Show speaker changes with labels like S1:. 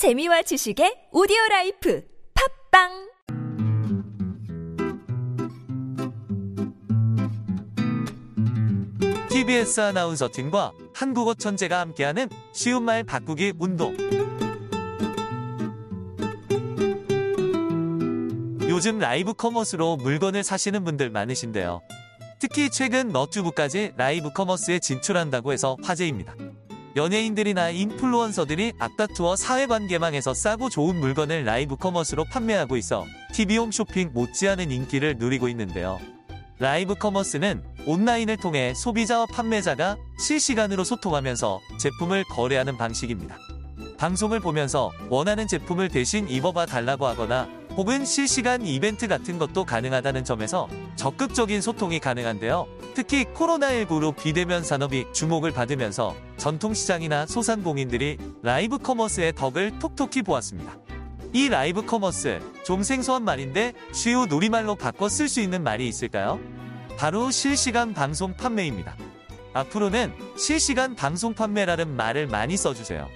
S1: 재미와 지식의 audio life 팟빵
S2: TBS 아나운서 팀과 한국어 천재가 함께하는 쉬운 말 바꾸기 운동. 요즘 live commerce로 물건을 사시는 분들 많으신데요. 특히 최근 너튜브까지 live commerce에 진출한다고 해서 화제입니다. 연예인들이나 인플루언서들이 앞다투어 사회관계망에서 싸고 좋은 물건을 live commerce로 판매하고 있어 TV홈 쇼핑 못지않은 인기를 누리고 있는데요. live commerce는 온라인을 통해 소비자와 판매자가 실시간으로 소통하면서 제품을 거래하는 방식입니다. 방송을 보면서 원하는 제품을 대신 입어봐 달라고 하거나 혹은 실시간 이벤트 같은 것도 가능하다는 점에서 적극적인 소통이 가능한데요. 특히 코로나19로 비대면 산업이 주목을 받으면서 전통시장이나 소상공인들이 라이브 커머스의 덕을 톡톡히 보았습니다. 이 라이브 커머스, 좀 생소한 말인데 쉬운 우리말로 바꿔 쓸 수 있는 말이 있을까요? 바로 실시간 방송 판매입니다. 앞으로는 실시간 방송 판매라는 말을 많이 써주세요.